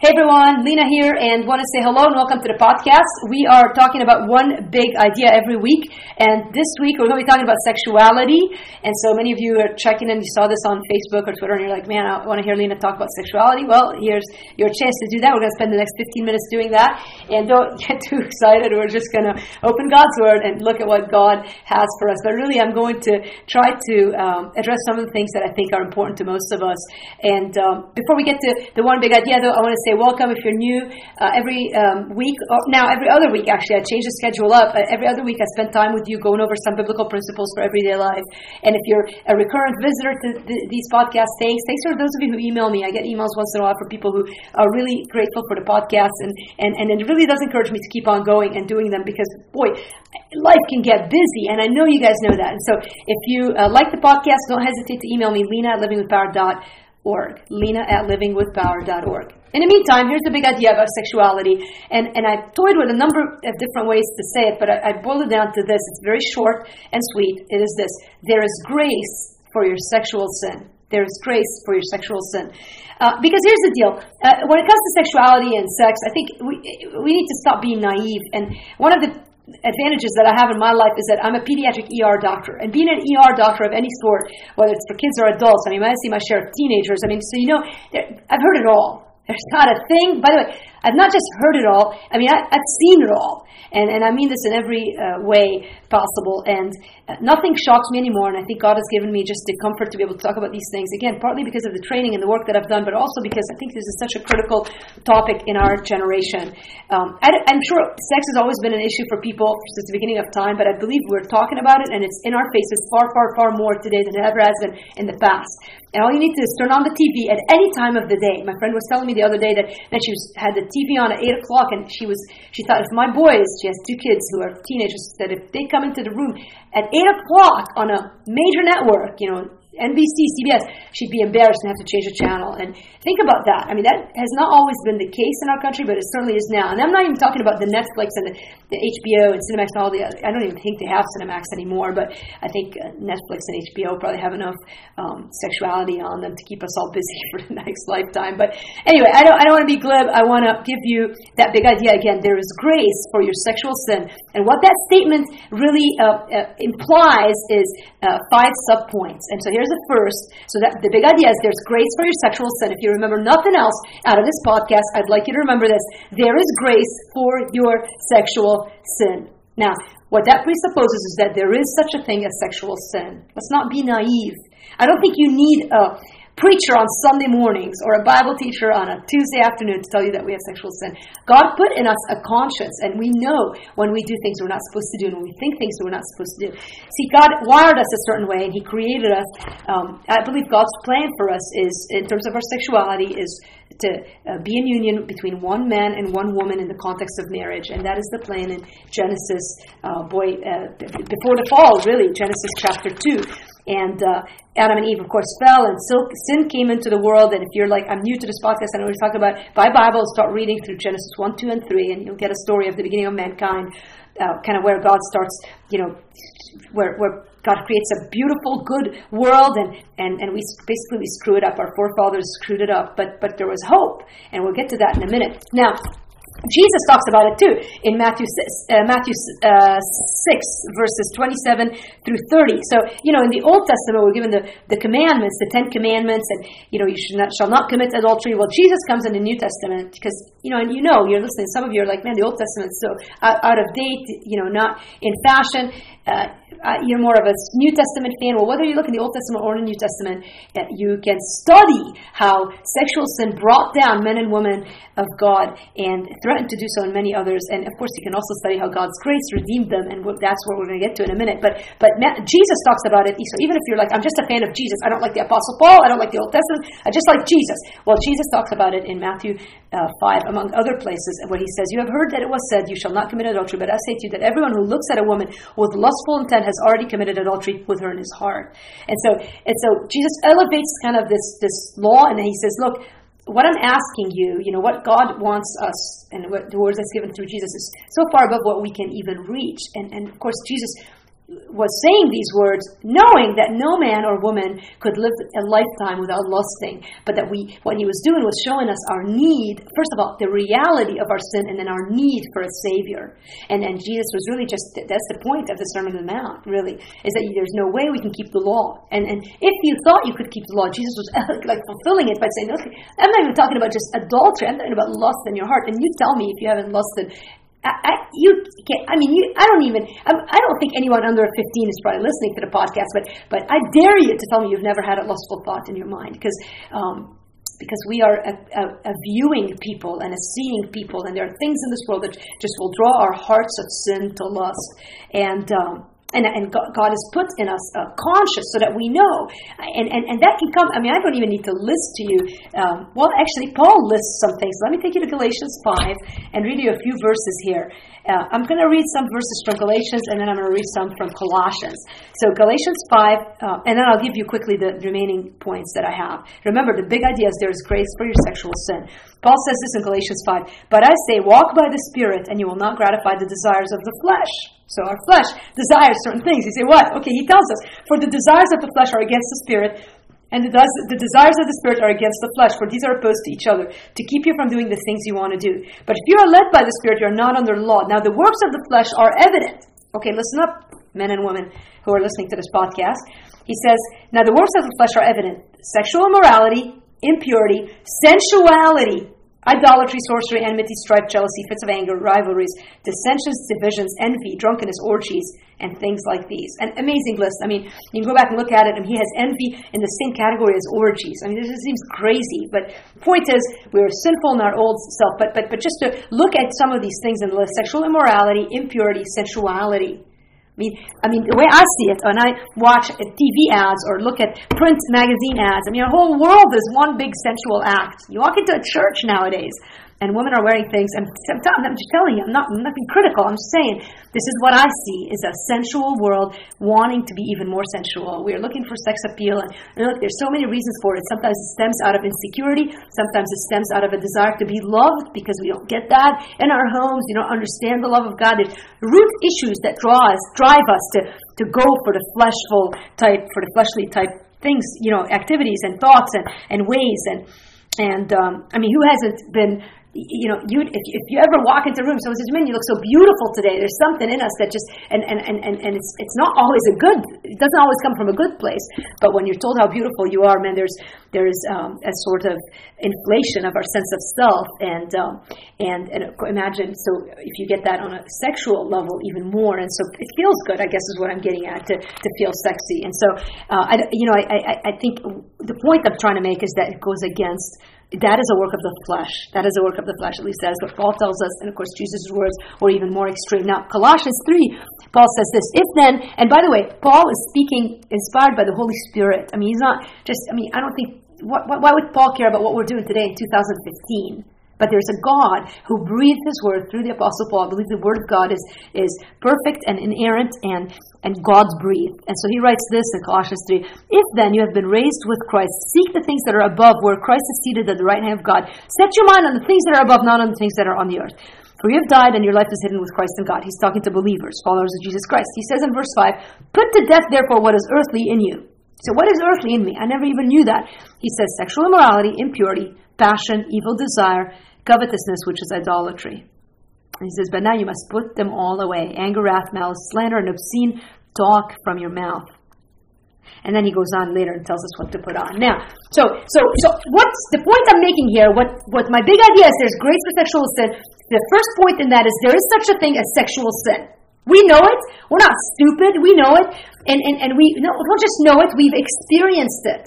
Hey everyone, Lena here, and want to say hello and welcome to the podcast. We are talking about one big idea every week, and this week we're going to be talking about sexuality. And so many of you are checking in, you saw this on Facebook or Twitter, and you're like, man, I want to hear Lena talk about sexuality. Well, here's your chance to do that. We're going to spend the next 15 minutes doing that, and don't get too excited. We're just going to open God's Word and look at what God has for us. But really, I'm going to try to um, address some of the things that I think are important to most of us. And um, before we get to the one big idea, though, I want to say say welcome if you're new. Uh, every um, week, oh, now every other week actually, I change the schedule up. Uh, every other week, I spend time with you going over some biblical principles for everyday life. And if you're a recurrent visitor to th- these podcasts, thanks. Thanks for those of you who email me. I get emails once in a while for people who are really grateful for the podcast, and and and it really does encourage me to keep on going and doing them because boy, life can get busy, and I know you guys know that. And so, if you uh, like the podcast, don't hesitate to email me, Lena at livingwithpower.org. Lena at livingwithpower.org. In the meantime, here's the big idea about sexuality. And, and I toyed with a number of different ways to say it, but I, I boiled it down to this. It's very short and sweet. It is this There is grace for your sexual sin. There is grace for your sexual sin. Uh, because here's the deal uh, when it comes to sexuality and sex, I think we, we need to stop being naive. And one of the advantages that I have in my life is that I'm a pediatric ER doctor. And being an ER doctor of any sort, whether it's for kids or adults, I mean, I see my share of teenagers. I mean, so you know, I've heard it all. There's not a thing. By the way, I've not just heard it all. I mean, I, have seen it all, and and I mean this in every uh, way possible. And uh, nothing shocks me anymore. And I think God has given me just the comfort to be able to talk about these things again, partly because of the training and the work that I've done, but also because I think this is such a critical topic in our generation. Um, I, am sure sex has always been an issue for people since the beginning of time, but I believe we're talking about it, and it's in our faces far, far, far more today than it ever has been in the past. And all you need to do is turn on the TV at any time of the day. My friend was telling me the other day that, that she was, had the TV on at 8 o'clock and she was she thought if my boys, she has two kids who are teenagers, that if they come into the room at 8 o'clock on a major network, you know, NBC, CBS, she'd be embarrassed and have to change the channel. And think about that. I mean, that has not always been the case in our country, but it certainly is now. And I'm not even talking about the Netflix and the, the HBO and Cinemax and all the. Other. I don't even think they have Cinemax anymore, but I think uh, Netflix and HBO probably have enough um, sexuality on them to keep us all busy for the next lifetime. But anyway, I don't. I don't want to be glib. I want to give you that big idea again. There is grace for your sexual sin, and what that statement really uh, uh, implies is uh, five subpoints. And so here's a first. So that the big idea is there's grace for your sexual sin. If you remember nothing else out of this podcast, I'd like you to remember this. There is grace for your sexual sin. Now, what that presupposes is that there is such a thing as sexual sin. Let's not be naive. I don't think you need a preacher on Sunday mornings or a Bible teacher on a Tuesday afternoon to tell you that we have sexual sin. God put in us a conscience, and we know when we do things we're not supposed to do and when we think things we're not supposed to do. See, God wired us a certain way, and He created us. Um, I believe God's plan for us is, in terms of our sexuality, is to uh, be in union between one man and one woman in the context of marriage, and that is the plan in Genesis. Uh, boy, uh, before the fall, really, Genesis chapter two. And uh, Adam and Eve, of course, fell, and sin came into the world. And if you're like, I'm new to this podcast, and we're talking about by Bible, start reading through Genesis 1, 2, and 3, and you'll get a story of the beginning of mankind, uh, kind of where God starts, you know, where, where God creates a beautiful, good world, and, and, and we basically we screw it up. Our forefathers screwed it up, but, but there was hope, and we'll get to that in a minute. Now, Jesus talks about it too in Matthew uh, Matthew uh, six verses twenty seven through thirty. So you know in the Old Testament we're given the, the commandments, the Ten Commandments, and you know you should not, shall not commit adultery. Well, Jesus comes in the New Testament because you know and you know you're listening. Some of you are like, man, the Old Testament's so out, out of date. You know, not in fashion. Uh, uh, you're more of a New Testament fan, well, whether you look in the Old Testament or the New Testament, you can study how sexual sin brought down men and women of God and threatened to do so in many others. And of course, you can also study how God's grace redeemed them, and that's what we're going to get to in a minute. But but Jesus talks about it. So even if you're like, I'm just a fan of Jesus, I don't like the Apostle Paul, I don't like the Old Testament, I just like Jesus. Well, Jesus talks about it in Matthew uh, 5, among other places, where he says, You have heard that it was said, You shall not commit adultery, but I say to you that everyone who looks at a woman with lustful intent has already committed adultery with her in his heart. And so, and so Jesus elevates kind of this, this law, and he says, look, what I'm asking you, you know, what God wants us, and what the words that's given through Jesus is so far above what we can even reach. And, and of course, Jesus was saying these words, knowing that no man or woman could live a lifetime without lusting, but that we, what he was doing was showing us our need, first of all, the reality of our sin, and then our need for a Savior. And, and Jesus was really just, that's the point of the Sermon on the Mount, really, is that there's no way we can keep the law. And, and if you thought you could keep the law, Jesus was like fulfilling it by saying, look, I'm not even talking about just adultery, I'm talking about lust in your heart. And you tell me if you haven't lusted I, I, you can I mean, you, I don't even. I, I don't think anyone under 15 is probably listening to the podcast, but but I dare you to tell me you've never had a lustful thought in your mind, because um, because we are a, a, a, viewing people and a seeing people, and there are things in this world that just will draw our hearts of sin to lust, and um, and, and God has put in us uh, conscious so that we know. And, and, and that can come, I mean, I don't even need to list to you. Um, well, actually, Paul lists some things. Let me take you to Galatians 5 and read you a few verses here. Uh, I'm going to read some verses from Galatians and then I'm going to read some from Colossians. So, Galatians 5, uh, and then I'll give you quickly the remaining points that I have. Remember, the big idea is there is grace for your sexual sin. Paul says this in Galatians 5 But I say, walk by the Spirit, and you will not gratify the desires of the flesh. So our flesh desires certain things. You say, what? Okay, he tells us, for the desires of the flesh are against the spirit, and the, the desires of the spirit are against the flesh, for these are opposed to each other, to keep you from doing the things you want to do. But if you are led by the spirit, you are not under law. Now the works of the flesh are evident. Okay, listen up, men and women who are listening to this podcast. He says, Now the works of the flesh are evident sexual immorality, impurity, sensuality, Idolatry, sorcery, enmity, strife, jealousy, fits of anger, rivalries, dissensions, divisions, envy, drunkenness, orgies, and things like these. An amazing list. I mean, you can go back and look at it, and he has envy in the same category as orgies. I mean, this seems crazy. But point is, we are sinful in our old self. But but but just to look at some of these things in the list: sexual immorality, impurity, sensuality. Mean, I mean, the way I see it, when I watch TV ads or look at print magazine ads, I mean, our whole world is one big sensual act. You walk into a church nowadays, and women are wearing things. And I'm just telling you, I'm not, I'm not being critical. I'm just saying this is what I see is a sensual world wanting to be even more sensual. We are looking for sex appeal, and, and look, there's so many reasons for it. Sometimes it stems out of insecurity. Sometimes it stems out of a desire to be loved because we don't get that in our homes. You don't understand the love of God. There's root issues that draw us, drive us to to go for the fleshful type, for the fleshly type things, you know, activities and thoughts and, and ways and and um, I mean, who hasn't been you know, you if, if you ever walk into a room, someone says, "Man, you look so beautiful today." There's something in us that just and and, and, and, and it's it's not always a good. It doesn't always come from a good place. But when you're told how beautiful you are, man, there's there's um, a sort of inflation of our sense of self, and um, and and imagine so if you get that on a sexual level even more, and so it feels good. I guess is what I'm getting at to to feel sexy, and so uh, I you know I, I I think the point I'm trying to make is that it goes against that is a work of the flesh. That is a work of the flesh. At least that is what Paul tells us. And of course, Jesus' words were even more extreme. Now, Colossians 3, Paul says this If then, and by the way, Paul is speaking inspired by the Holy Spirit. I mean, he's not just, I mean, I don't think, why would Paul care about what we're doing today in 2015? But there's a God who breathed his word through the Apostle Paul. I believe the word of God is, is perfect and inerrant and, and God's breathed. And so he writes this in Colossians 3 If then you have been raised with Christ, seek the things that are above, where Christ is seated at the right hand of God. Set your mind on the things that are above, not on the things that are on the earth. For you have died and your life is hidden with Christ in God. He's talking to believers, followers of Jesus Christ. He says in verse 5 Put to death, therefore, what is earthly in you. So, what is earthly in me? I never even knew that. He says sexual immorality, impurity, passion, evil desire covetousness, which is idolatry. And he says, But now you must put them all away anger, wrath, malice, slander, and obscene talk from your mouth. And then he goes on later and tells us what to put on. Now, so so so what's the point I'm making here? What what my big idea is there's grace for sexual sin. The first point in that is there is such a thing as sexual sin. We know it. We're not stupid. We know it. And and, and we no, don't just know it, we've experienced it.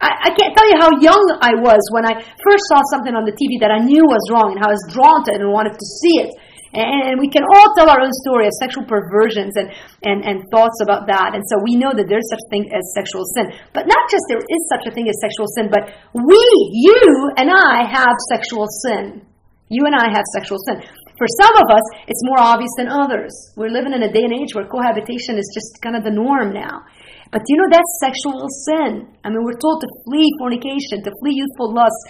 I, I can't tell you how young I was when I first saw something on the TV that I knew was wrong and how I was drawn to it and wanted to see it. And we can all tell our own story of sexual perversions and, and, and thoughts about that. And so we know that there's such thing as sexual sin. But not just there is such a thing as sexual sin, but we, you and I have sexual sin. You and I have sexual sin. For some of us, it's more obvious than others. We're living in a day and age where cohabitation is just kind of the norm now. But you know that's sexual sin. I mean, we're told to flee fornication, to flee youthful lust.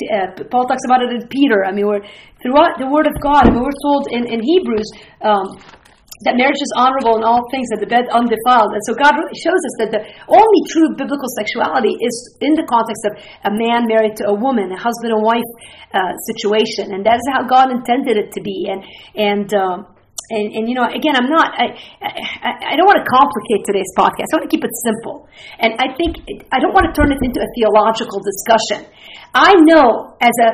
Uh, Paul talks about it in Peter. I mean, we're throughout the Word of God. I mean, we're told in in Hebrews. Um, that marriage is honorable in all things, that the bed undefiled. And so God really shows us that the only true biblical sexuality is in the context of a man married to a woman, a husband and wife uh, situation, and that is how God intended it to be. And and um, and, and you know, again, I'm not. I, I, I don't want to complicate today's podcast. I want to keep it simple. And I think I don't want to turn it into a theological discussion. I know as a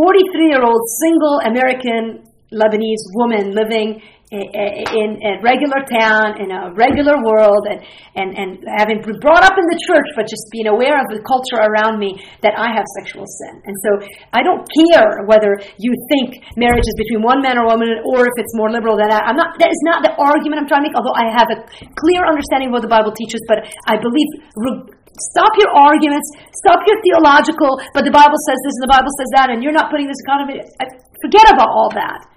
43 year old single American Lebanese woman living in a regular town, in a regular world, and, and, and having been brought up in the church, but just being aware of the culture around me, that I have sexual sin. And so I don't care whether you think marriage is between one man or woman, or if it's more liberal than that. I'm not, that is not the argument I'm trying to make, although I have a clear understanding of what the Bible teaches, but I believe Stop your arguments. Stop your theological, but the Bible says this and the Bible says that, and you're not putting this economy. Uh, forget about all that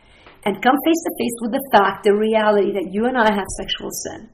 and come face to face with the fact, the reality that you and I have sexual sin.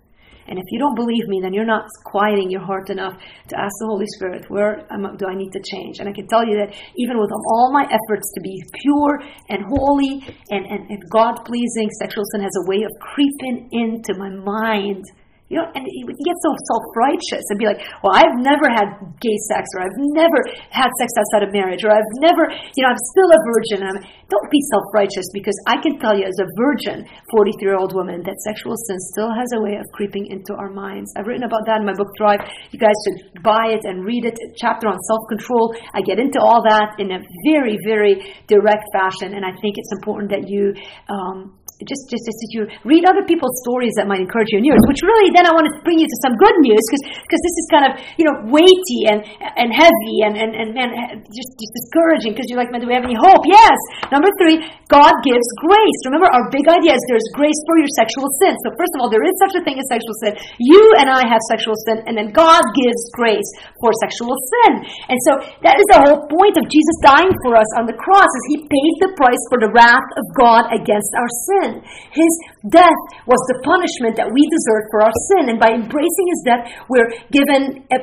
And if you don't believe me, then you're not quieting your heart enough to ask the Holy Spirit, where do I need to change? And I can tell you that even with all my efforts to be pure and holy and, and, and God pleasing, sexual sin has a way of creeping into my mind you know, and you get so self-righteous and be like, well, I've never had gay sex, or I've never had sex outside of marriage, or I've never, you know, I'm still a virgin. I'm, don't be self-righteous because I can tell you as a virgin, 43-year-old woman, that sexual sin still has a way of creeping into our minds. I've written about that in my book Thrive. You guys should buy it and read it. A chapter on self-control. I get into all that in a very, very direct fashion, and I think it's important that you um, just just just you read other people's stories that might encourage you in yours. Which really, then I want to bring you to some good news because this is kind of you know weighty and and heavy and and and man, just just discouraging because you're like, man, do we have any hope? Yes. Number three, God gives grace. Remember, our big idea is there's grace for your sexual sin. So first of all, there is such a thing as sexual sin. You and I have sexual sin, and then God gives grace for sexual sin. And so that is the whole point of Jesus dying for us on the cross, is He paid the price for the wrath of God against our sin sin. His death was the punishment that we deserved for our sin. And by embracing his death, we're given a,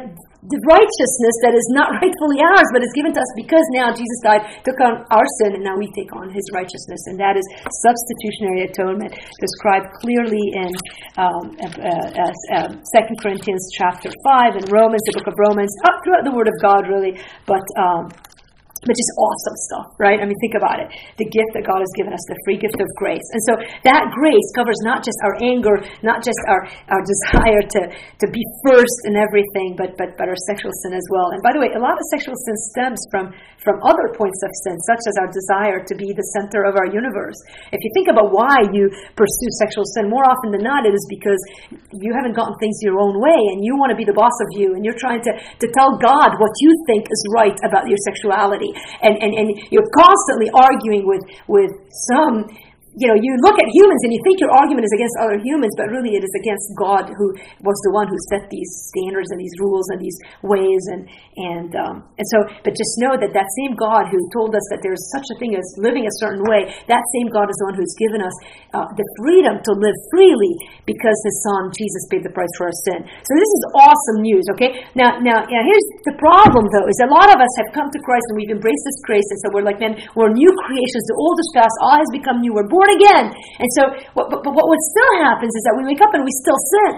the righteousness that is not rightfully ours, but is given to us because now Jesus died, took on our sin, and now we take on his righteousness. And that is substitutionary atonement, described clearly in um, uh, uh, uh, 2 Corinthians chapter 5 and Romans, the book of Romans, up throughout the Word of God, really. But um, but just awesome stuff, right? I mean, think about it. The gift that God has given us, the free gift of grace. And so that grace covers not just our anger, not just our, our desire to, to be first in everything, but, but, but our sexual sin as well. And by the way, a lot of sexual sin stems from, from other points of sin, such as our desire to be the center of our universe. If you think about why you pursue sexual sin, more often than not, it is because you haven't gotten things your own way and you want to be the boss of you and you're trying to, to tell God what you think is right about your sexuality and, and, and you're constantly arguing with, with some you know, you look at humans and you think your argument is against other humans, but really it is against God, who was the one who set these standards and these rules and these ways. And and um, and so, but just know that that same God who told us that there is such a thing as living a certain way, that same God is the one who's given us uh, the freedom to live freely because His Son Jesus paid the price for our sin. So this is awesome news. Okay, now now yeah, here's the problem though is a lot of us have come to Christ and we've embraced this grace, and so we're like, man, we're new creations. The old is past, all has become new. We're born born again. And so, but, but what still happens is that we wake up and we still sin.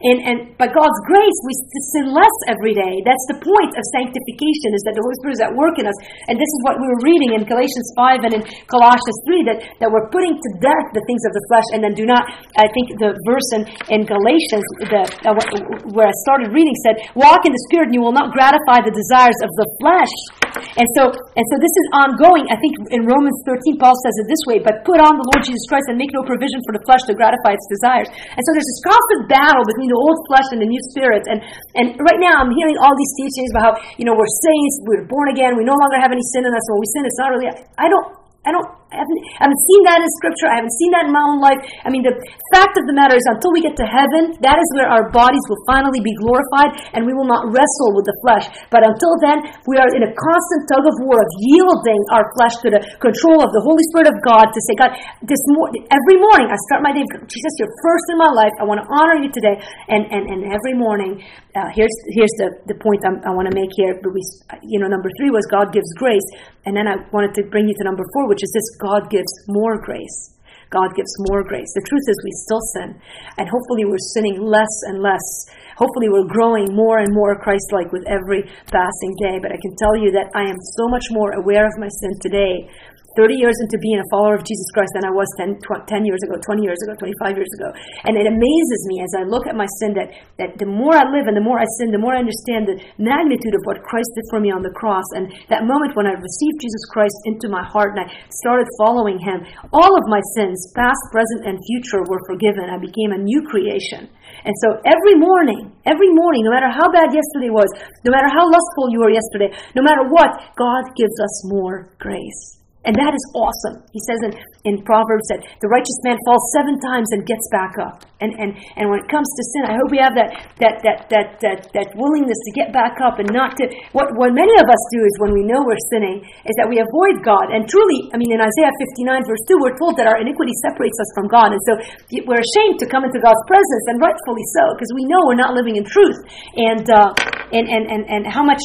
And, and by God's grace, we sin less every day. That's the point of sanctification, is that the Holy Spirit is at work in us. And this is what we were reading in Galatians 5 and in Colossians 3, that, that we're putting to death the things of the flesh, and then do not, I think the verse in, in Galatians, the, uh, where I started reading, said, Walk in the Spirit, and you will not gratify the desires of the flesh. And so, and so this is ongoing. I think in Romans 13, Paul says it this way, but put on the Lord Jesus Christ and make no provision for the flesh to gratify its desires. And so there's this constant battle between the old flesh and the new spirit. And and right now I'm hearing all these teachings about how, you know, we're saints, we're born again, we no longer have any sin in us. When we sin, it's not really I don't I don't I haven't, I haven't seen that in Scripture. I haven't seen that in my own life. I mean, the fact of the matter is, until we get to heaven, that is where our bodies will finally be glorified, and we will not wrestle with the flesh. But until then, we are in a constant tug of war of yielding our flesh to the control of the Holy Spirit of God to say, God, this mo- every morning I start my day, Jesus, you're first in my life. I want to honor you today. And, and, and every morning, uh, here's, here's the, the point I'm, i want to make here. But we, you know, number three was God gives grace. And then I wanted to bring you to number four, which is this God gives more grace. God gives more grace. The truth is, we still sin, and hopefully, we're sinning less and less. Hopefully, we're growing more and more Christ like with every passing day. But I can tell you that I am so much more aware of my sin today 30 years into being a follower of Jesus Christ than I was 10, 10 years ago, 20 years ago, 25 years ago. And it amazes me as I look at my sin that, that the more I live and the more I sin, the more I understand the magnitude of what Christ did for me on the cross. And that moment when I received Jesus Christ into my heart and I started following him, all of my sins, past, present, and future, were forgiven. I became a new creation. And so every morning, every morning, no matter how bad yesterday was, no matter how lustful you were yesterday, no matter what, God gives us more grace. And that is awesome. He says in, in Proverbs that the righteous man falls seven times and gets back up. And, and, and when it comes to sin, I hope we have that, that, that, that, that, that willingness to get back up and not to. What, what many of us do is when we know we're sinning, is that we avoid God. And truly, I mean, in Isaiah 59, verse 2, we're told that our iniquity separates us from God. And so we're ashamed to come into God's presence, and rightfully so, because we know we're not living in truth. And, uh, and, and, and, and how much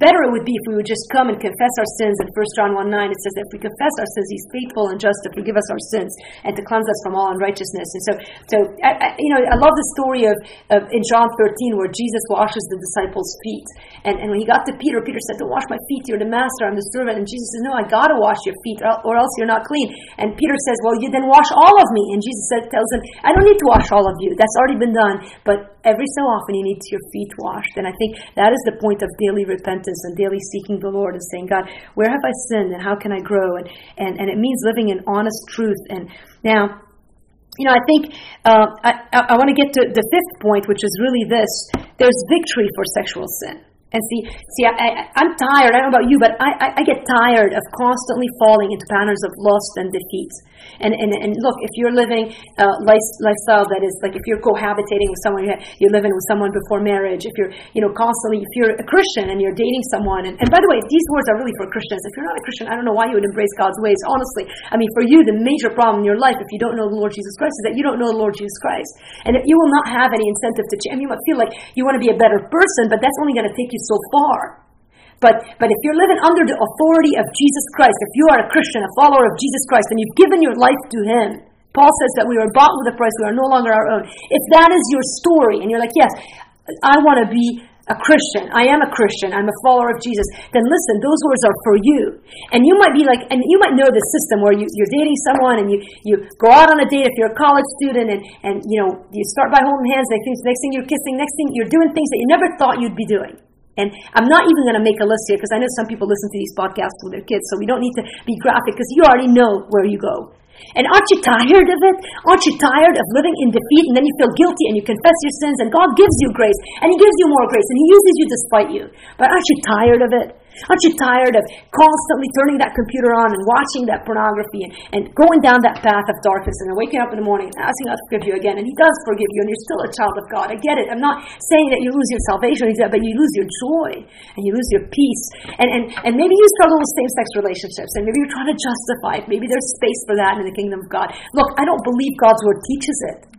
better it would be if we would just come and confess our sins. In 1 John 1 9, it says that if we confess our sins, He's faithful and just to forgive us our sins and to cleanse us from all unrighteousness. And so, so I, I, you know, I love the story of, of in John 13 where Jesus washes the disciples' feet. And, and when he got to Peter, Peter said, Don't wash my feet, you're the master, I'm the servant. And Jesus says, No, I got to wash your feet or else you're not clean. And Peter says, Well, you then wash all of me. And Jesus said, tells him, I don't need to wash all of you. That's already been done. But every so often you need to your feet washed. And I think that is the point of daily repentance and daily seeking the Lord and saying, God, where have I sinned and how can I grow? And, and, and it means living in honest truth. And now, you know, I think uh, I, I want to get to the fifth point, which is really this there's victory for sexual sin. And see, see, I, I, am tired. I don't know about you, but I, I, I get tired of constantly falling into patterns of lust and defeat. And, and, and look, if you're living a life, lifestyle that is like if you're cohabitating with someone, you're living with someone before marriage, if you're, you know, constantly, if you're a Christian and you're dating someone, and, and by the way, these words are really for Christians. If you're not a Christian, I don't know why you would embrace God's ways. Honestly, I mean, for you, the major problem in your life, if you don't know the Lord Jesus Christ, is that you don't know the Lord Jesus Christ. And that you will not have any incentive to change. You might feel like you want to be a better person, but that's only going to take you so far. But, but if you're living under the authority of Jesus Christ, if you are a Christian, a follower of Jesus Christ, and you've given your life to Him, Paul says that we are bought with a price, we are no longer our own. If that is your story, and you're like, yes, I want to be a Christian, I am a Christian, I'm a follower of Jesus, then listen, those words are for you. And you might be like, and you might know the system where you, you're dating someone and you, you go out on a date if you're a college student and, and you know, you start by holding hands, next thing, next thing you're kissing, next thing you're doing things that you never thought you'd be doing. And I'm not even going to make a list here because I know some people listen to these podcasts with their kids, so we don't need to be graphic because you already know where you go. And aren't you tired of it? Aren't you tired of living in defeat and then you feel guilty and you confess your sins and God gives you grace and He gives you more grace and He uses you despite you? But aren't you tired of it? Aren't you tired of constantly turning that computer on and watching that pornography and, and going down that path of darkness and then waking up in the morning and asking God to forgive you again? And He does forgive you and you're still a child of God. I get it. I'm not saying that you lose your salvation, but you lose your joy and you lose your peace. And, and, and maybe you struggle with same sex relationships and maybe you're trying to justify it. Maybe there's space for that in the kingdom of God. Look, I don't believe God's word teaches it.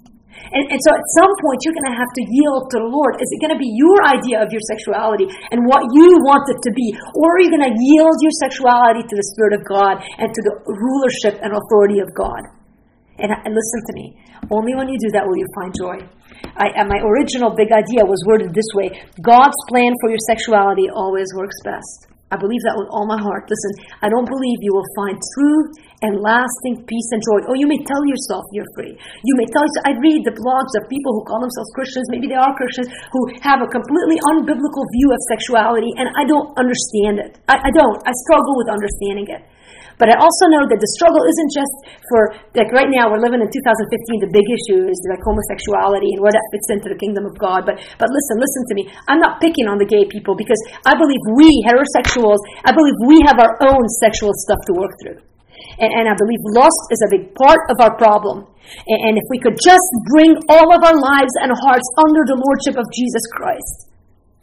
And, and so at some point, you're going to have to yield to the Lord. Is it going to be your idea of your sexuality and what you want it to be? Or are you going to yield your sexuality to the Spirit of God and to the rulership and authority of God? And, and listen to me. Only when you do that will you find joy. I, my original big idea was worded this way God's plan for your sexuality always works best. I believe that with all my heart. Listen, I don't believe you will find true and lasting peace and joy. Oh, you may tell yourself you're free. You may tell yourself, I read the blogs of people who call themselves Christians, maybe they are Christians, who have a completely unbiblical view of sexuality, and I don't understand it. I, I don't. I struggle with understanding it. But I also know that the struggle isn't just for, like right now, we're living in 2015, the big issue is like homosexuality and where that fits into the kingdom of God. But, but listen, listen to me. I'm not picking on the gay people because I believe we, heterosexuals, I believe we have our own sexual stuff to work through. And, and I believe lust is a big part of our problem. And, and if we could just bring all of our lives and hearts under the lordship of Jesus Christ,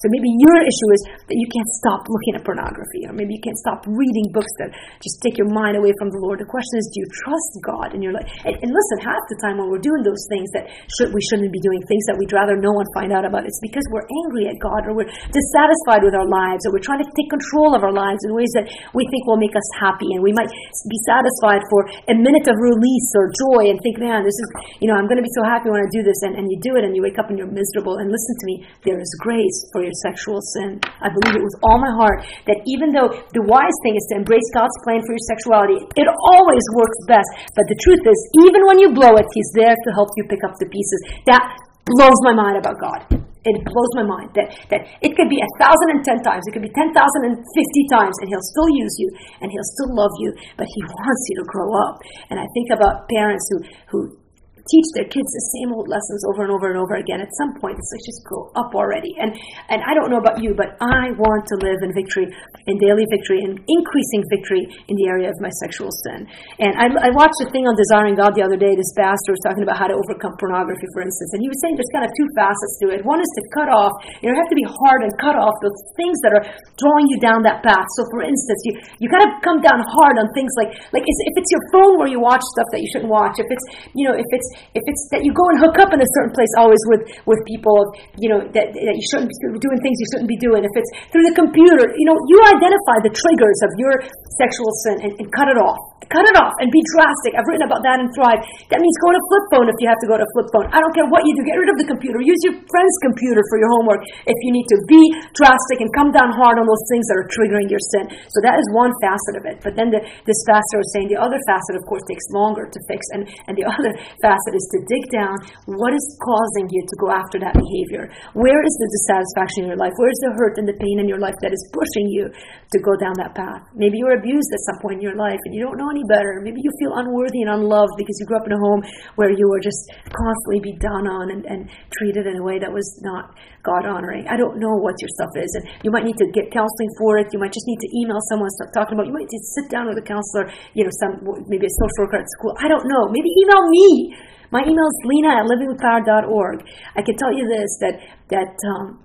So maybe your issue is that you can't stop looking at pornography, or maybe you can't stop reading books that just take your mind away from the Lord. The question is, do you trust God in your life? And, and listen, half the time when we're doing those things that should, we shouldn't be doing, things that we'd rather no one find out about, it's because we're angry at God, or we're dissatisfied with our lives, or we're trying to take control of our lives in ways that we think will make us happy, and we might be satisfied for a minute of release or joy and think, man, this is, you know, I'm going to be so happy when I do this, and, and you do it, and you wake up and you're miserable. And listen to me, there is grace for your sexual sin. I believe it with all my heart that even though the wise thing is to embrace God's plan for your sexuality, it always works best. But the truth is, even when you blow it, He's there to help you pick up the pieces. That blows my mind about God. It blows my mind that, that it could be a thousand and ten times, it could be ten thousand and fifty times, and he'll still use you and he'll still love you, but he wants you to grow up. And I think about parents who, who teach their kids the same old lessons over and over and over again. At some point, it's like just grow up already. And and I don't know about you, but I want to live in victory, in daily victory, and increasing victory in the area of my sexual sin. And I, I watched a thing on Desiring God the other day. This pastor was talking about how to overcome pornography, for instance, and he was saying there's kind of two facets to it. One is to cut off. You have to be hard and cut off those things that are drawing you down that path. So, for instance, you you got to come down hard on things like like if it's your phone where you watch stuff that you shouldn't watch. If it's you know if it's if it's that you go and hook up in a certain place always with with people, you know that, that you shouldn't be doing things you shouldn't be doing. If it's through the computer, you know you identify the triggers of your sexual sin and, and cut it off. Cut it off and be drastic. I've written about that in Thrive. That means go to flip phone if you have to go to flip phone. I don't care what you do. Get rid of the computer. Use your friend's computer for your homework if you need to. Be drastic and come down hard on those things that are triggering your sin. So that is one facet of it. But then the, this facet was saying the other facet, of course, takes longer to fix. And, and the other facet is to dig down what is causing you to go after that behavior. Where is the dissatisfaction in your life? Where is the hurt and the pain in your life that is pushing you to go down that path? Maybe you were abused at some point in your life and you don't know any better. Maybe you feel unworthy and unloved because you grew up in a home where you were just constantly be down on and, and treated in a way that was not God honoring. I don't know what your stuff is. And you might need to get counseling for it. You might just need to email someone, start talking about it. You might need to sit down with a counselor, you know, some maybe a social worker at school. I don't know. Maybe email me. My email is lena at livingwithpower.org. I can tell you this that that um,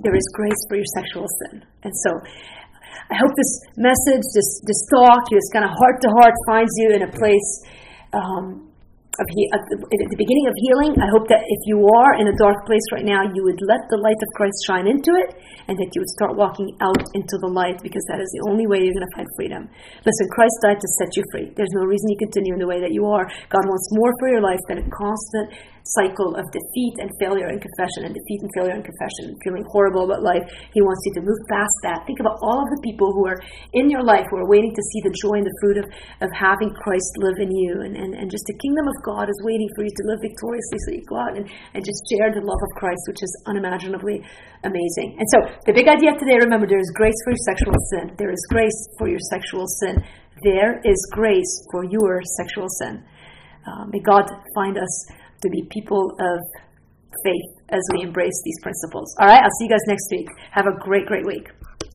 there is grace for your sexual sin. And so I hope this message, this this talk, this kind of heart to heart finds you in a place um, of he, at, the, at the beginning of healing. I hope that if you are in a dark place right now, you would let the light of Christ shine into it, and that you would start walking out into the light, because that is the only way you're going to find freedom. Listen, Christ died to set you free. There's no reason you continue in the way that you are. God wants more for your life than a constant cycle of defeat and failure and confession and defeat and failure and confession and feeling horrible about life. He wants you to move past that. Think about all of the people who are in your life who are waiting to see the joy and the fruit of, of having Christ live in you. And, and, and just the kingdom of God is waiting for you to live victoriously so you go out and, and just share the love of Christ, which is unimaginably amazing. And so the big idea today, remember, there is grace for your sexual sin. There is grace for your sexual sin. There is grace for your sexual sin. Uh, may God find us to be people of faith as we embrace these principles. All right, I'll see you guys next week. Have a great, great week.